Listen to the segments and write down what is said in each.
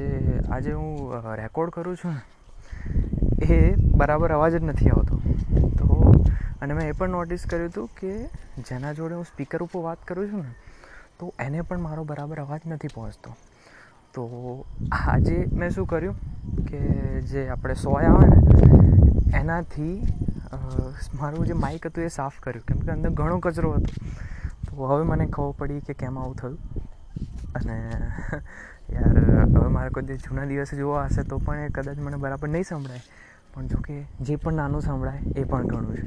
જે આજે હું રેકોર્ડ કરું છું ને, એ બરાબર અવાજ જ નથી આવતો. તો, અને મેં એ પણ નોટિસ કર્યું હતું કે જેના જોડે હું સ્પીકર ઉપર વાત કરું છું ને, તો એને પણ મારો બરાબર અવાજ નથી પહોંચતો. તો આજે મેં શું કર્યું કે જે આપણે સોય આવે ને, એનાથી મારું જે માઇક હતું એ સાફ કર્યું. કેમ કે અંદર ઘણો કચરો હતો. તો હવે મને ખબર પડી કે કેમ આવું થયું. અને યાર, હવે મારે કોઈ જૂના દિવસે જોવા હશે તો પણ એ કદાચ મને બરાબર નહીં સંભળાય. પણ જોકે જે પણ નાનું સંભળાય, એ પણ ઘણું છે.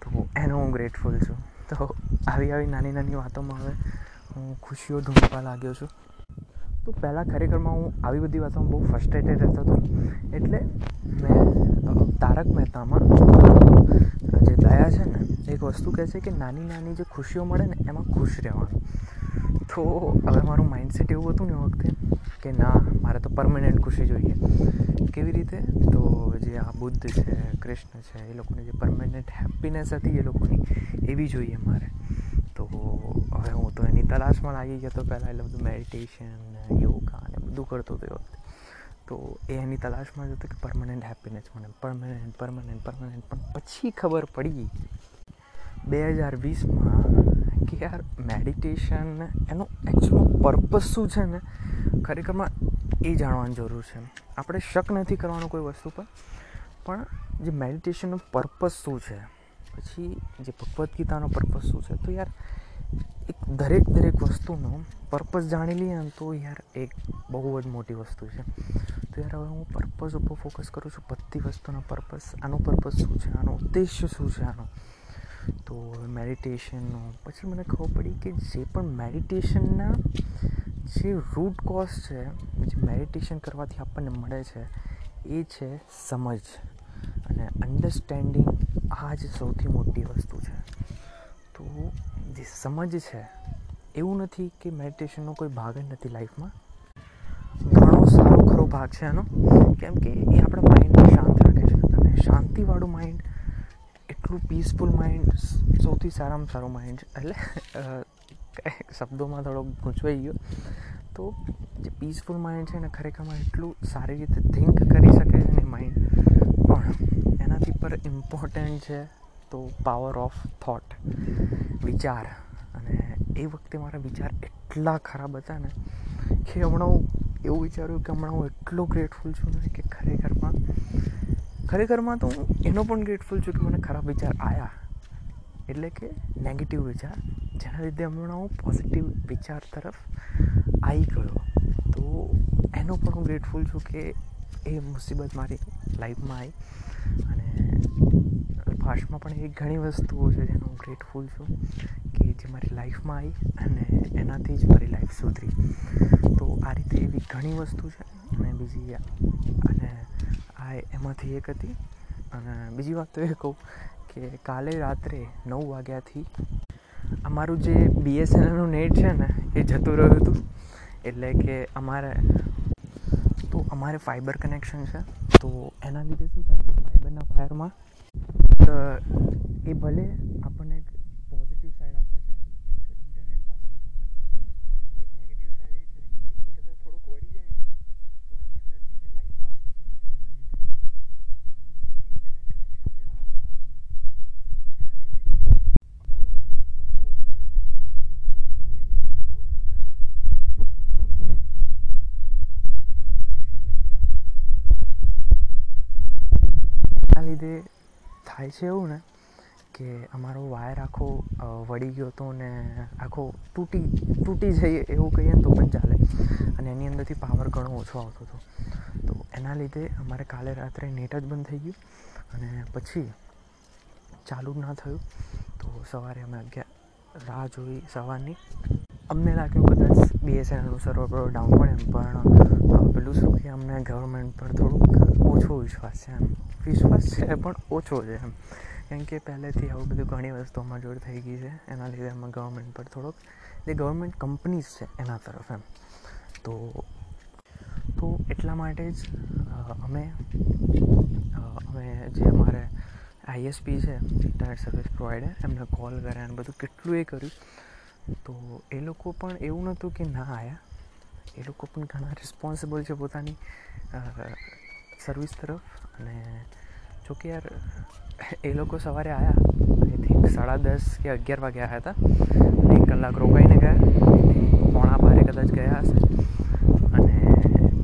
તો એનો હું ગ્રેટફુલ છું. તો આવી આવી નાની નાની વાતોમાં હવે હું ખુશીઓ ઢૂંઢવા લાગ્યો છું. તો પહેલાં ખરેખરમાં હું આવી બધી વાતોમાં બહુ ફ્રસ્ટ્રેટેડ રહેતો હતો. એટલે મેં તારક મહેતામાં જે દયા છે ને, એક વસ્તુ કહે છે કે નાની નાની જે ખુશીઓ મળે ને, એમાં ખુશ રહેવાનું. તો હવે મારું માઇન્ડસેટ એવું હતું ને એ વખતે કે ના, મારે તો પરમનન્ટ ખુશી જોઈએ. કેવી રીતે? તો જે આ બુદ્ધ છે, કૃષ્ણ છે, એ લોકોની જે પરમનન્ટ હેપીનેસ હતી એ લોકોની, એવી જોઈએ મારે. તો હવે હું તો એની તલાશમાં લાગી ગયો તો પહેલાં એટલે બધું મેડિટેશન યોગા ને બધું કરતો હતો એ વખતે. તો એ એની તલાશમાં જ હતો કે પરમનન્ટ હેપીનેસ મને પરમનન્ટ પરમનન્ટ પરમનન્ટ પણ પછી ખબર પડી, બે હજાર વીસમાં યાર મેડિટેશન એનો એકચ્યુઅલ પર્પસ શું છે ને, ખરેખરમાં એ જાણવાની જરૂર છે. આપણે શક નથી કરવાનો કોઈ વસ્તુ પર, પણ જે મેડિટેશનનો પર્પસ શું છે, પછી જે ભગવદ્ ગીતાનો પર્પસ શું છે, તો યાર, એક દરેક દરેક વસ્તુનો પર્પસ જાણી લઈએ ને તો યાર એક બહુ જ મોટી વસ્તુ છે. તો યાર, હવે હું પર્પસ ઉપર ફોકસ કરું છું, બધી વસ્તુનો પર્પસ આનો પર્પસ શું છે, આનો ઉદ્દેશ્ય શું છે આનો? તો મેડિટેશનનો પછી મને ખબર પડી કે જે પણ મેડિટેશનના જે રૂટ કોઝ છે, જે મેડિટેશન કરવાથી આપણને મળે છે, એ છે સમજ. અને અન્ડરસ્ટેન્ડિંગ આ જ સૌથી મોટી વસ્તુ છે. તો જે સમજ છે, એવું નથી કે મેડિટેશનનો કોઈ ભાગ જ નથી લાઈફમાં ઘણો સારો ખરો ભાગ છે એનો કેમ કે એ આપણા માઇન્ડને શાંત રાખે છે. અને શાંતિવાળું માઇન્ડ એટલું પીસફુલ માઇન્ડ સૌથી સારામાં સારું માઇન્ડ એટલે શબ્દોમાં થોડો ગૂંચવાઈ ગયો. તો જે પીસફુલ માઇન્ડ છે ને ખરેખરમાં એટલું સારી રીતે થિંક કરી શકે છે ને માઇન્ડ પણ એનાથી પર ઇમ્પોર્ટન્ટ છે તો પાવર ઓફ થોટ વિચાર. અને એ વખતે મારા વિચાર એટલા ખરાબ હતા ને, કે હમણાં હું એવું વિચાર્યું કે હમણાં હું એટલો ગ્રેટફુલ છું ને, કે ખરેખરમાં ખરેખરમાં તો હું એનો પણ ગ્રેટફુલ છું કે મને ખરાબ વિચાર આવ્યા એટલે કે નેગેટિવ વિચાર. જેના લીધે હમણાં હું પોઝિટિવ વિચાર તરફ આવી ગયો. તો એનો પણ હું ગ્રેટફુલ છું કે એ મુસીબત મારી લાઈફમાં આવી અને ફાસ્ટમાં પણ એવી ઘણી વસ્તુઓ છે જેનો હું ગ્રેટફુલ છું કે જે મારી લાઈફમાં આવી અને એનાથી જ મારી લાઈફ સુધરી. તો આ રીતે એવી ઘણી વસ્તુ છે. અને બીજી અને આ એમાંથી એક હતી. અને બીજી વાત તો એ કહું કે કાલે રાત્રે નવ વાગ્યાથી અમારું જે બીએસએનએલનું નેટ છે ને, એ જતું રહ્યું હતું. એટલે કે અમારે, તો અમારે ફાઈબર કનેક્શન છે. તો એના લીધે શું થાય ફાઈબરના વાયરમાં એ ભલે આપણને એક પોઝિટિવ સાઈડ આપે છે એક ઇન્ટરનેટ પાસિંગ થવાની પણ એની એક નેગેટિવ સાઈડ એ છે કે એ કદાચ થોડુંક વળી જાય ને તો એની અંદરથી જે લાઇટ પાસ થતી નથી એના લીધે જે ઇન્ટરનેટ કનેક્શન છે બરાબર આવતું નથી એના લીધે અમારું રાઉટર સોફા ઉપર હોય છે અને એનું જે ઓએનયુ ઓએનયુ ના કહેવાય પણ એ જે ફાઈબરનું કનેક્શન જ્યાંથી આવે છે ને એ સોફાની પાછળ એના લીધે થાય છે એવું ને, કે અમારો વાયર આખો વળી ગયો હતો ને આખો તૂટી તૂટી જઈએ એવું કહીએ ને તો પણ ચાલે. અને એની અંદરથી પાવર ઘણો ઓછો આવતો હતો. તો એના લીધે અમારે કાલે રાત્રે નેટ જ બંધ થઈ ગયું અને પછી ચાલુ ના થયું. તો સવારે અમે અગિયાર રાહ જોઈ સવારની. અમને લાગ્યું કદાચ બીએસએનએલનું સર્વર બરોબર ડાઉન પડે એમ, પણ પેલું શું કે અમને ગવર્મેન્ટ પર થોડુંક ઓછો વિશ્વાસ છે એમ. વિશ્વાસ છે, પણ ઓછો છે એમ. કેમ કે પહેલેથી આવું બધું ઘણી વસ્તુ અમારી થઈ ગઈ છે. એના લીધે અમે ગવર્મેન્ટ પર થોડોક જે ગવર્મેન્ટ કંપનીઝ છે, એના તરફ એમ. તો તો એટલા માટે જ અમે અમે જે અમારે આઈએસપી છે ઇન્ટરનેટ સર્વિસ પ્રોવાઈડર એમને કોલ કર્યા અને બધું કેટલું એ કર્યું. તો એ લોકો પણ એવું નહોતું કે ના આવ્યા એ લોકો પણ ઘણા રિસ્પોન્સિબલ છે પોતાની. સર્વિસ તરફ અને જોકે યાર, એ લોકો સવારે આવ્યા આઈ થિંક સાડા દસ કે અગિયાર વાગે આવ્યા હતા. એક કલાક રોકાઈને ગયા. પોણા બારે કદાચ ગયા હશે. અને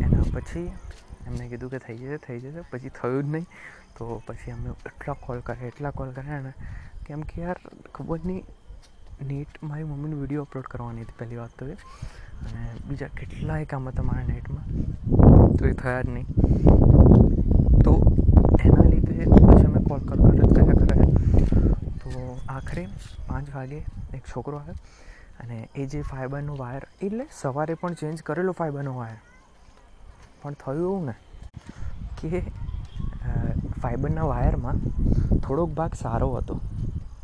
એના પછી એમને કીધું કે થઈ જશે થઈ જશે. પછી થયું જ નહીં. તો પછી અમે એટલા કોલ કર્યા, એટલા કોલ કર્યા ને કેમ કે યાર, ખબર નહીં નેટ, મારી મમ્મીનું વીડિયો અપલોડ કરવાની હતી પહેલી વાત તો એ. અને બીજા કેટલાય કામ હતા મારા નેટમાં. તો એ થયા જ નહીં. તો એના લીધે પછી અમે કોલ કર કર કર્યા કર્યા તો આખરે પાંચ વાગે એક છોકરો આવ્યો. અને એ જે ફાઈબરનો વાયર એટલે સવારે પણ ચેન્જ કરેલો ફાઈબરનો વાયર પણ થયું એવું ને કે ફાઈબરના વાયરમાં થોડોક ભાગ સારો હતો.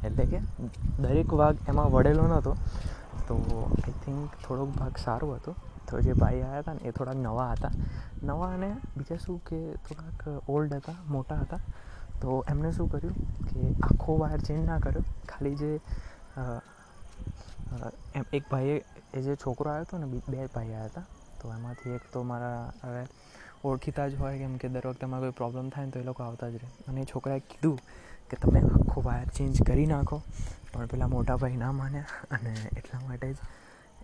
એટલે કે દરેક ભાગ એમાં વળેલો નહોતો. તો આઈ થિંક થોડોક ભાગ સારો હતો. તો જે ભાઈ આવ્યા હતા ને એ થોડાક નવા હતા. નવા અને બીજા શું કે થોડાક ઓલ્ડ હતા, મોટા હતા. તો એમણે શું કર્યું કે આખો વાયર ચેન્જ ના કર્યો. ખાલી જે એમ એક ભાઈએ, એ જે છોકરો આવ્યો હતો ને, બે ભાઈ આવ્યા હતા. તો એમાંથી એક તો મારા હવે ઓળખીતા જ હોય, કેમ કે દર વખતે મારે કોઈ પ્રોબ્લેમ થાય ને તો એ લોકો આવતા જ રહે. અને એ છોકરાએ કીધું કે તમે આખો વાયર ચેન્જ કરી નાખો. પણ પેલા મોટા ભાઈ ના માન્યા અને એટલા માટે જ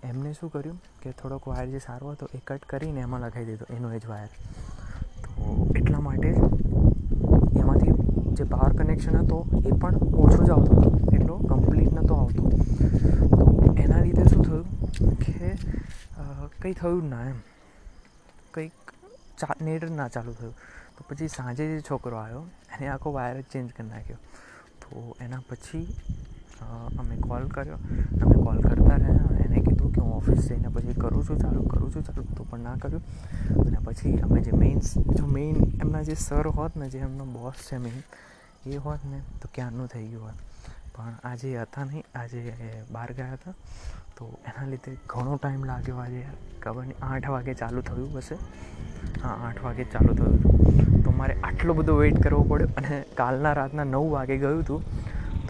એમને શું કર્યું કે થોડોક વાયર જે સારો હતો એ કટ કરીને એમાં લગાવી દીધો, એનો એ જ વાયર. તો એટલા માટે એમાંથી જે પાવર કનેક્શન હતો એ પણ ઓછો જ આવતો હતો, એટલો કમ્પ્લીટ નહોતો આવતો. તો એના લીધે શું થયું કે કંઈ થયું ના એમ. કંઈક ચા, નેટ ના ચાલુ થયું. તો પછી સાંજે જે છોકરો આવ્યો, એને આખો વાયર જ ચેન્જ કરી નાખ્યો. તો એના પછી અમે કોલ કર્યો. અમે કોલ કરતા રહ્યા. એને કીધું કે હું ઓફિસ જઈને પછી કરું છું, ચાલુ, કરું છું, ચાલુ, તો પણ ના કર્યું. અને પછી અમે જે મેઇન જો મેઇન એમના જે સર હોત ને, જે એમનો બોસ છે મેઇન એ હોત ને, તો ક્યારનું થઈ ગયું હોત? પણ આજે હતા નહીં. આજે બહાર ગયા હતા. તો એના લીધે ઘણો ટાઈમ લાગ્યો આજે ખબર નહીં, આઠ વાગે ચાલુ થયું હશે. હા, આઠ વાગે ચાલુ થયું હતું. તો મારે આટલો બધો વેઇટ કરવો પડ્યો અને કાલના રાતના નવ વાગે ગયું હતું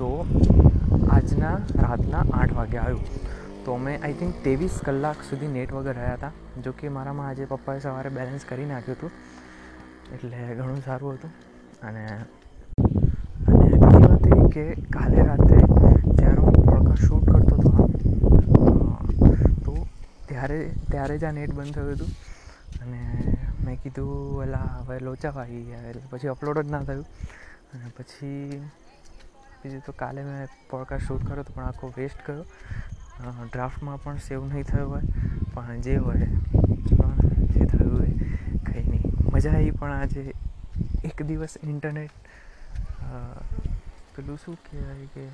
તો આજના રાતના આઠ વાગે આવ્યું. તો અમે આઈ થિંક ત્રેવીસ કલાક સુધી નેટ વગર રહ્યા હતા, જો કે મારામાં આજે પપ્પાએ સવારે બેલેન્સ કરી નાખ્યું હતું. એટલે ઘણું સારું હતું. અને અને એ કે કાલે રાત્રે જ્યારે હું પોડકાસ્ટ શૂટ કરતો હતો તો ત્યારે ત્યારે જ આ નેટ બંધ થયું હતું. અને મેં કીધું, એલા, હવે લોચા વાગી ગયા. એટલે પછી અપલોડ જ ના થયું. અને પછી બીજું તો કાલે મેં પોડકાસ્ટ શૂટ કર્યો તો પણ આખો વેસ્ટ કર્યો. ડ્રાફ્ટમાં પણ સેવ નહીં થયો હોય, પણ જે હોય, જે થયું હોય, કંઈ નહીં. મજા આવી, પણ આજે એક દિવસ ઇન્ટરનેટ પેલું શું કહેવાય કે,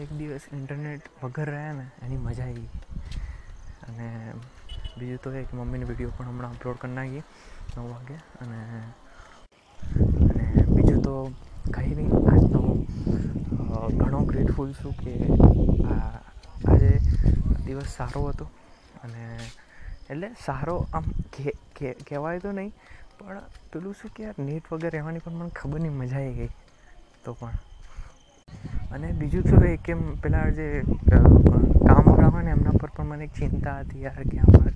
એક દિવસ ઇન્ટરનેટ વગર રહ્યા ને, એની મજા આવી. અને બીજું તો એ કે મમ્મીનો વીડિયો પણ હમણાં અપલોડ કરી નાખીએ નવ વાગે. અને અને બીજું તો કંઈ નહીં. આજ તો ઘણો ગ્રેટફુલ છું કે આ, આજે દિવસ સારો હતો. અને એટલે સારો આમ કહેવાય તો નહીં, પણ પેલું શું કે યાર નેટ વગર રહેવાની પણ મને ખબર નહીં, મજા આવી ગઈ તો પણ. અને બીજું તો એ કેમ પેલા જે કામવાળા હોય ને એમના પર પણ મને એક ચિંતા હતી યાર કે આમાં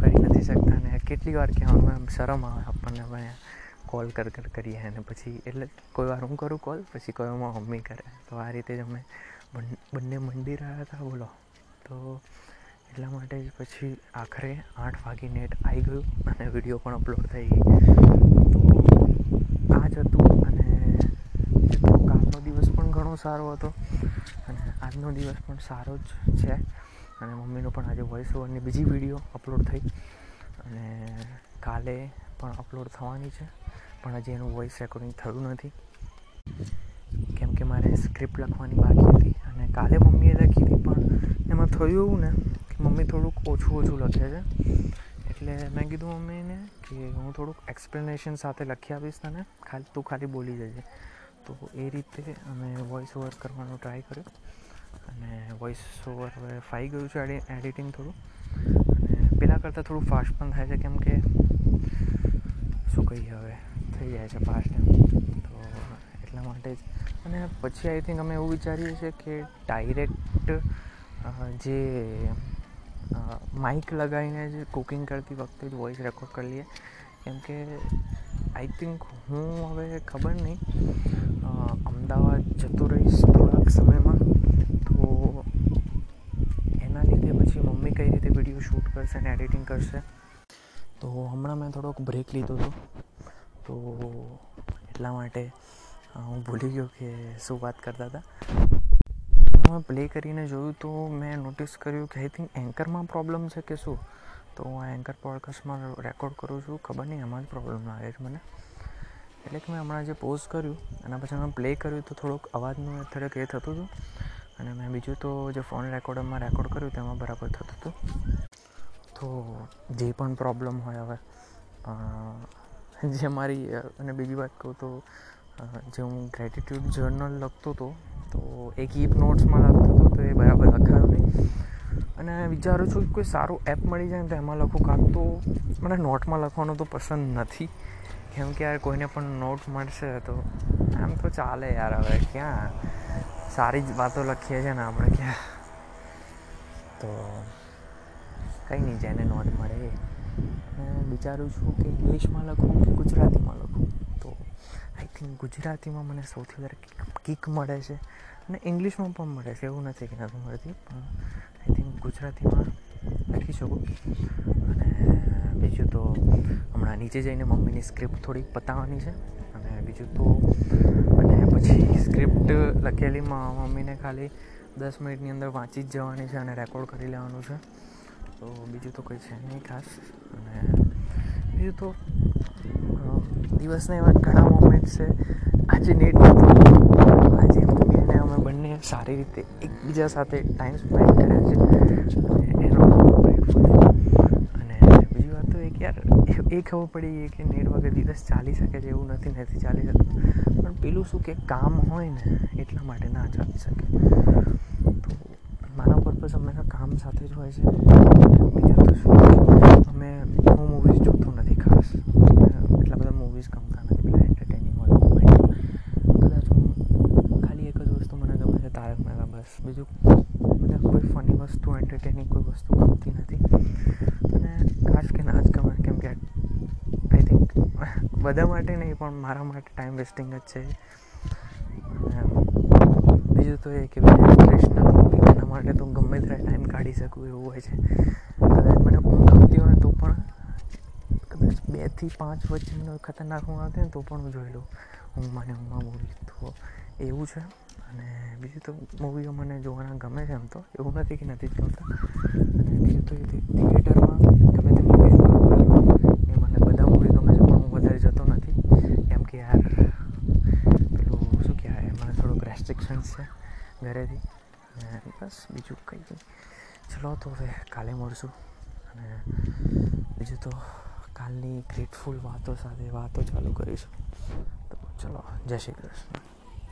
કરી નથી શકતા ને કેટલી વાર કહેવામાં એમ શરમ આવે આપણને અમે કોલ કર કર કરીએ અને પછી એટલે કોઈ વાર હું કરું કોલ પછી કોઈ વાર મમ્મી કરે. તો આ રીતે જ અમે બંને મંડી રહ્યા હતા, બોલો. તો એટલા માટે જ પછી આખરે આઠ વાગે નેટ આવી ગયું અને વીડિયો પણ અપલોડ થઈ ગઈ. આ જ હતું અને કાલનો દિવસ પણ ઘણો સારો હતો. અને આજનો દિવસ પણ સારો જ છે. અને મમ્મીનો પણ આજે વોઇસ ઓવરની બીજી વીડિયો અપલોડ થઈ. અને કાલે પણ અપલોડ થવાની છે. પણ હજી એનું વોઇસ રેકોર્ડિંગ થયું નથી. કેમ કે મારે સ્ક્રિપ્ટ લખવાની બાકી હતી. અને કાલે મમ્મીએ લખી હતી, પણ એમાં થયું એવું ને કે મમ્મી થોડુંક ઓછું ઓછું લખે છે. એટલે મેં કીધું મમ્મીને કે હું થોડુંક એક્સપ્લેનેશન સાથે લખી આપીશ તને. ખાલી તું ખાલી બોલી જજે. તો એ રીતે અમે વોઇસ ઓવર કરવાનો ટ્રાય કર્યો. અને વોઇસ ઓવર હવે ફાઈ ગયું છે એડિટિંગ થોડું. અને પહેલાં કરતાં થોડું ફાસ્ટ પણ થાય છે, કેમ કે શું કહીએ હવે, થઈ જાય છે ફાસ્ટ એમ. તો એટલા માટે જ. અને પછી આઈ થિંક અમે એવું વિચારીએ છીએ કે ડાયરેક્ટ જે માઇક લગાવીને જ કુકિંગ કરતી વખતે જ વોઇસ રેકોર્ડ કરી લઈએ. કેમ કે આઈ થિંક હું હવે ખબર નહીં અમદાવાદ જતો રહીશ થોડાક સમયમાં. તો એના લીધે પછી મમ્મી કઈ રીતે વીડિયો શૂટ કરશે ને એડિટિંગ કરશે? તો હમણાં મેં થોડોક બ્રેક લીધો હતો. તો એટલા માટે હું ભૂલી ગયો કે શું વાત કરતા હતા. હું પ્લે કરીને જોયું તો મેં નોટિસ કર્યું કે આઈ થિંક એન્કરમાં પ્રોબ્લેમ છે કે શું? તો હું આ એન્કર પોડકાસ્ટમાં રેકોર્ડ કરું છું. ખબર નહીં, એમાં જ પ્રોબ્લેમ આવે છે મને. એટલે કે મેં હમણાં જે પોઝ કર્યું, એના પછી મેં પ્લે કર્યું તો થોડોક અવાજનું થોડુંક એ થતું હતું. અને મેં બીજું તો જે ફોન રેકોર્ડરમાં રેકોર્ડ કર્યું તેમાં બરાબર થતું હતું. તો જે પણ પ્રોબ્લેમ હોય હવે જે મારી, અને બીજી વાત કહું તો જે હું ગ્રેટિટ્યૂડ જર્નલ લખતો હતો, તો એ કીપ નોટ્સમાં લખતો હતો, તો એ બરાબર લખાયો નહીં. અને વિચારું છું કે કોઈ સારું એપ મળી જાય ને તો એમાં લખું, કાં તો મને નોટમાં લખવાનું તો પસંદ નથી. કેમ કે યાર કોઈને પણ નોટ મળશે તો, આમ તો ચાલે યાર હવે, ક્યાં? સારી જ વાતો લખીએ છીએ ને આપણે ક્યાં તો કંઈ નહીં, જેને નોટ મળે એ. વિચારું છું કે ઇંગ્લિશમાં લખું કે ગુજરાતીમાં લખું? તો આઈ થિંક ગુજરાતીમાં મને સૌથી વધારે કિક મળે છે અને ઇંગ્લિશમાં પણ મળે છે, એવું નથી કે નથી મળતી, પણ આઈ થિંક ગુજરાતીમાં લખી શકું. અને બીજું તો હમણાં નીચે જઈને મમ્મીની સ્ક્રિપ્ટ થોડીક પતાવવાની છે. અને બીજું તો અને પછી સ્ક્રિપ્ટ લખેલીમાં મમ્મીને ખાલી દસ મિનિટની અંદર વાંચી જ જવાની છે અને રેકોર્ડ કરી લેવાનું છે. તો બીજું તો કંઈ છે નહીં ખાસ. અને બીજું તો દિવસના એવા ઘણા મોમેન્ટ્સ છે. આજે નેટ આજે મમ્મી અને અમે બંને સારી રીતે એકબીજા સાથે ટાઈમ સ્પેન્ડ કર્યા છે. એનો અને બીજી વાત તો એક યાર એ ખબર પડી કે નેટ વગર દિવસ ચાલી શકે છે એવું નથી નથી ચાલી શકતું. પણ પેલું શું કે કામ હોય ને, એટલા માટે ના ચાલી શકે. તો મારા પર્પઝ હંમેશા કામ સાથે જ હોય છે. બીજું તો શું? અમે હું મૂવીઝ જોતો નથી ખાસ. એટલા બધા મૂવીઝ ગમતા નથી પેલા એન્ટરટેનિંગ હોય કોમેડી કદાચ હું ખાલી એક જ વસ્તુ મને ગમે છે તારક મહેતા બસ બીજું મને કોઈ ફની વસ્તુ એન્ટરટેનિંગ કોઈ વસ્તુ ગમતી નથી અને ખાસ કે ના જ ગમે કેમ કે આઈ થિંક બધા માટે નહીં, પણ મારા માટે ટાઈમ વેસ્ટિંગ જ છે. બીજું તો એ કે મૂવી એના માટે તો ગમે ત્યારે ટાઈમ કાઢી શકું એવું હોય છે. કદાચ મને ઊંઘ આવતી હોય તો પણ કદાચ બેથી પાંચ વચ્ચેનો ખતરનાક ઊંઘ આવતી હોય તો પણ હું જોઈ લઉં. ઊંઘમાં ને ઊંઘમાં મૂવી તો એવું છે. અને બીજું તો મૂવીઓ મને જોવાના ગમે છે એમ તો. એવું નથી કે નથી જ ગમતા. અને બીજું તો એ થિયેટરમાં ગમે તે મૂવી એ મને બધા મૂવી ગમે છે પણ હું વધારે જતો નથી કેમ કે યાર પેલું શું કહેવાય એમાં થોડુંક રેસ્ટ્રિક્શન્સ છે ઘરેથી. અને બસ, બીજું કંઈ નહીં. ચલો, તો હવે કાલે મળશું. અને બીજું તો કાલની ગ્રેટફુલ વાતો સાથે વાતો ચાલુ કરીશું. તો ચલો, જય શ્રી કૃષ્ણ.